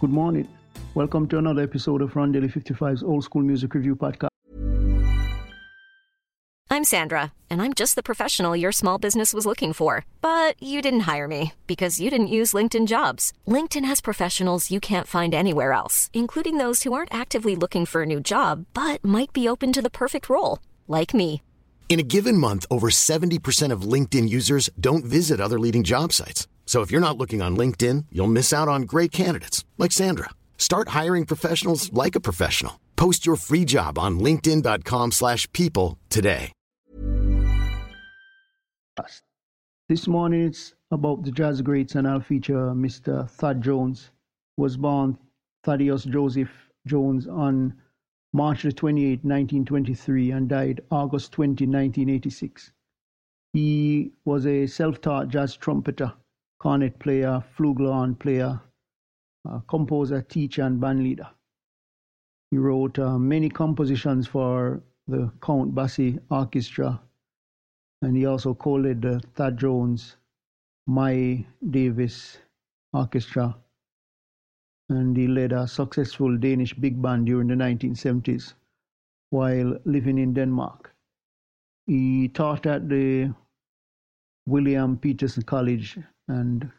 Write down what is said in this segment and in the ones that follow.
Good morning. Welcome to another episode of Rondelle 55's Old School Music Review Podcast. I'm Sandra, and I'm just the professional your small business was looking for. But you didn't hire me because you didn't use LinkedIn jobs. LinkedIn has professionals you can't find anywhere else, including those who aren't actively looking for a new job but might be open to the perfect role, like me. In a given month, over 70% of LinkedIn users don't visit other leading job sites. So if you're not looking on LinkedIn, you'll miss out on great candidates like Sandra. Start hiring professionals like a professional. Post your free job on linkedin.com/people today. This morning it's about the jazz greats, and I'll feature Mr. Thad Jones, was born Thaddeus Joseph Jones on March the 28, 1923, and died August 20, 1986. He was a self-taught jazz trumpeter, cornet player, flugelhorn player, uh, composer, teacher, and band leader. He wrote uh, many compositions for the Count Basie Orchestra, and he also co-led the Thad Jones, Miles Davis Orchestra, and he led a successful Danish big band during the 1970s while living in Denmark. He taught at the William Paterson College and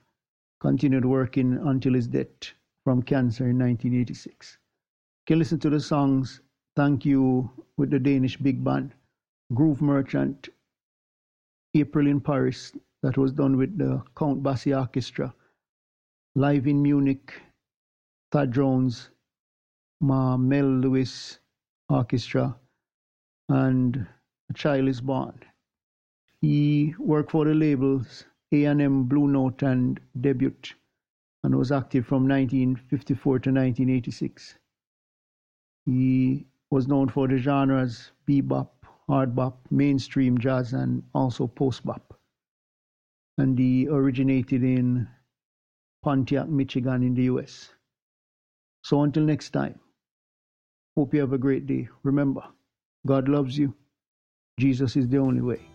continued working until his death from cancer in 1986. You can listen to the songs. Thank You with the Danish Big Band, Groove Merchant, April in Paris, that was done with the Count Basie Orchestra, Live in Munich, Thad Jones, Ma Mel Lewis Orchestra, and A Child is Born. He worked for the labels A&M Blue Note and Debut and was active from 1954 to 1986. He was known for the genres bebop, hard bop, mainstream jazz, and also post bop. And he originated in Pontiac, Michigan, in the US. So until next time, hope you have a great day. Remember, God loves you. Jesus is the only way.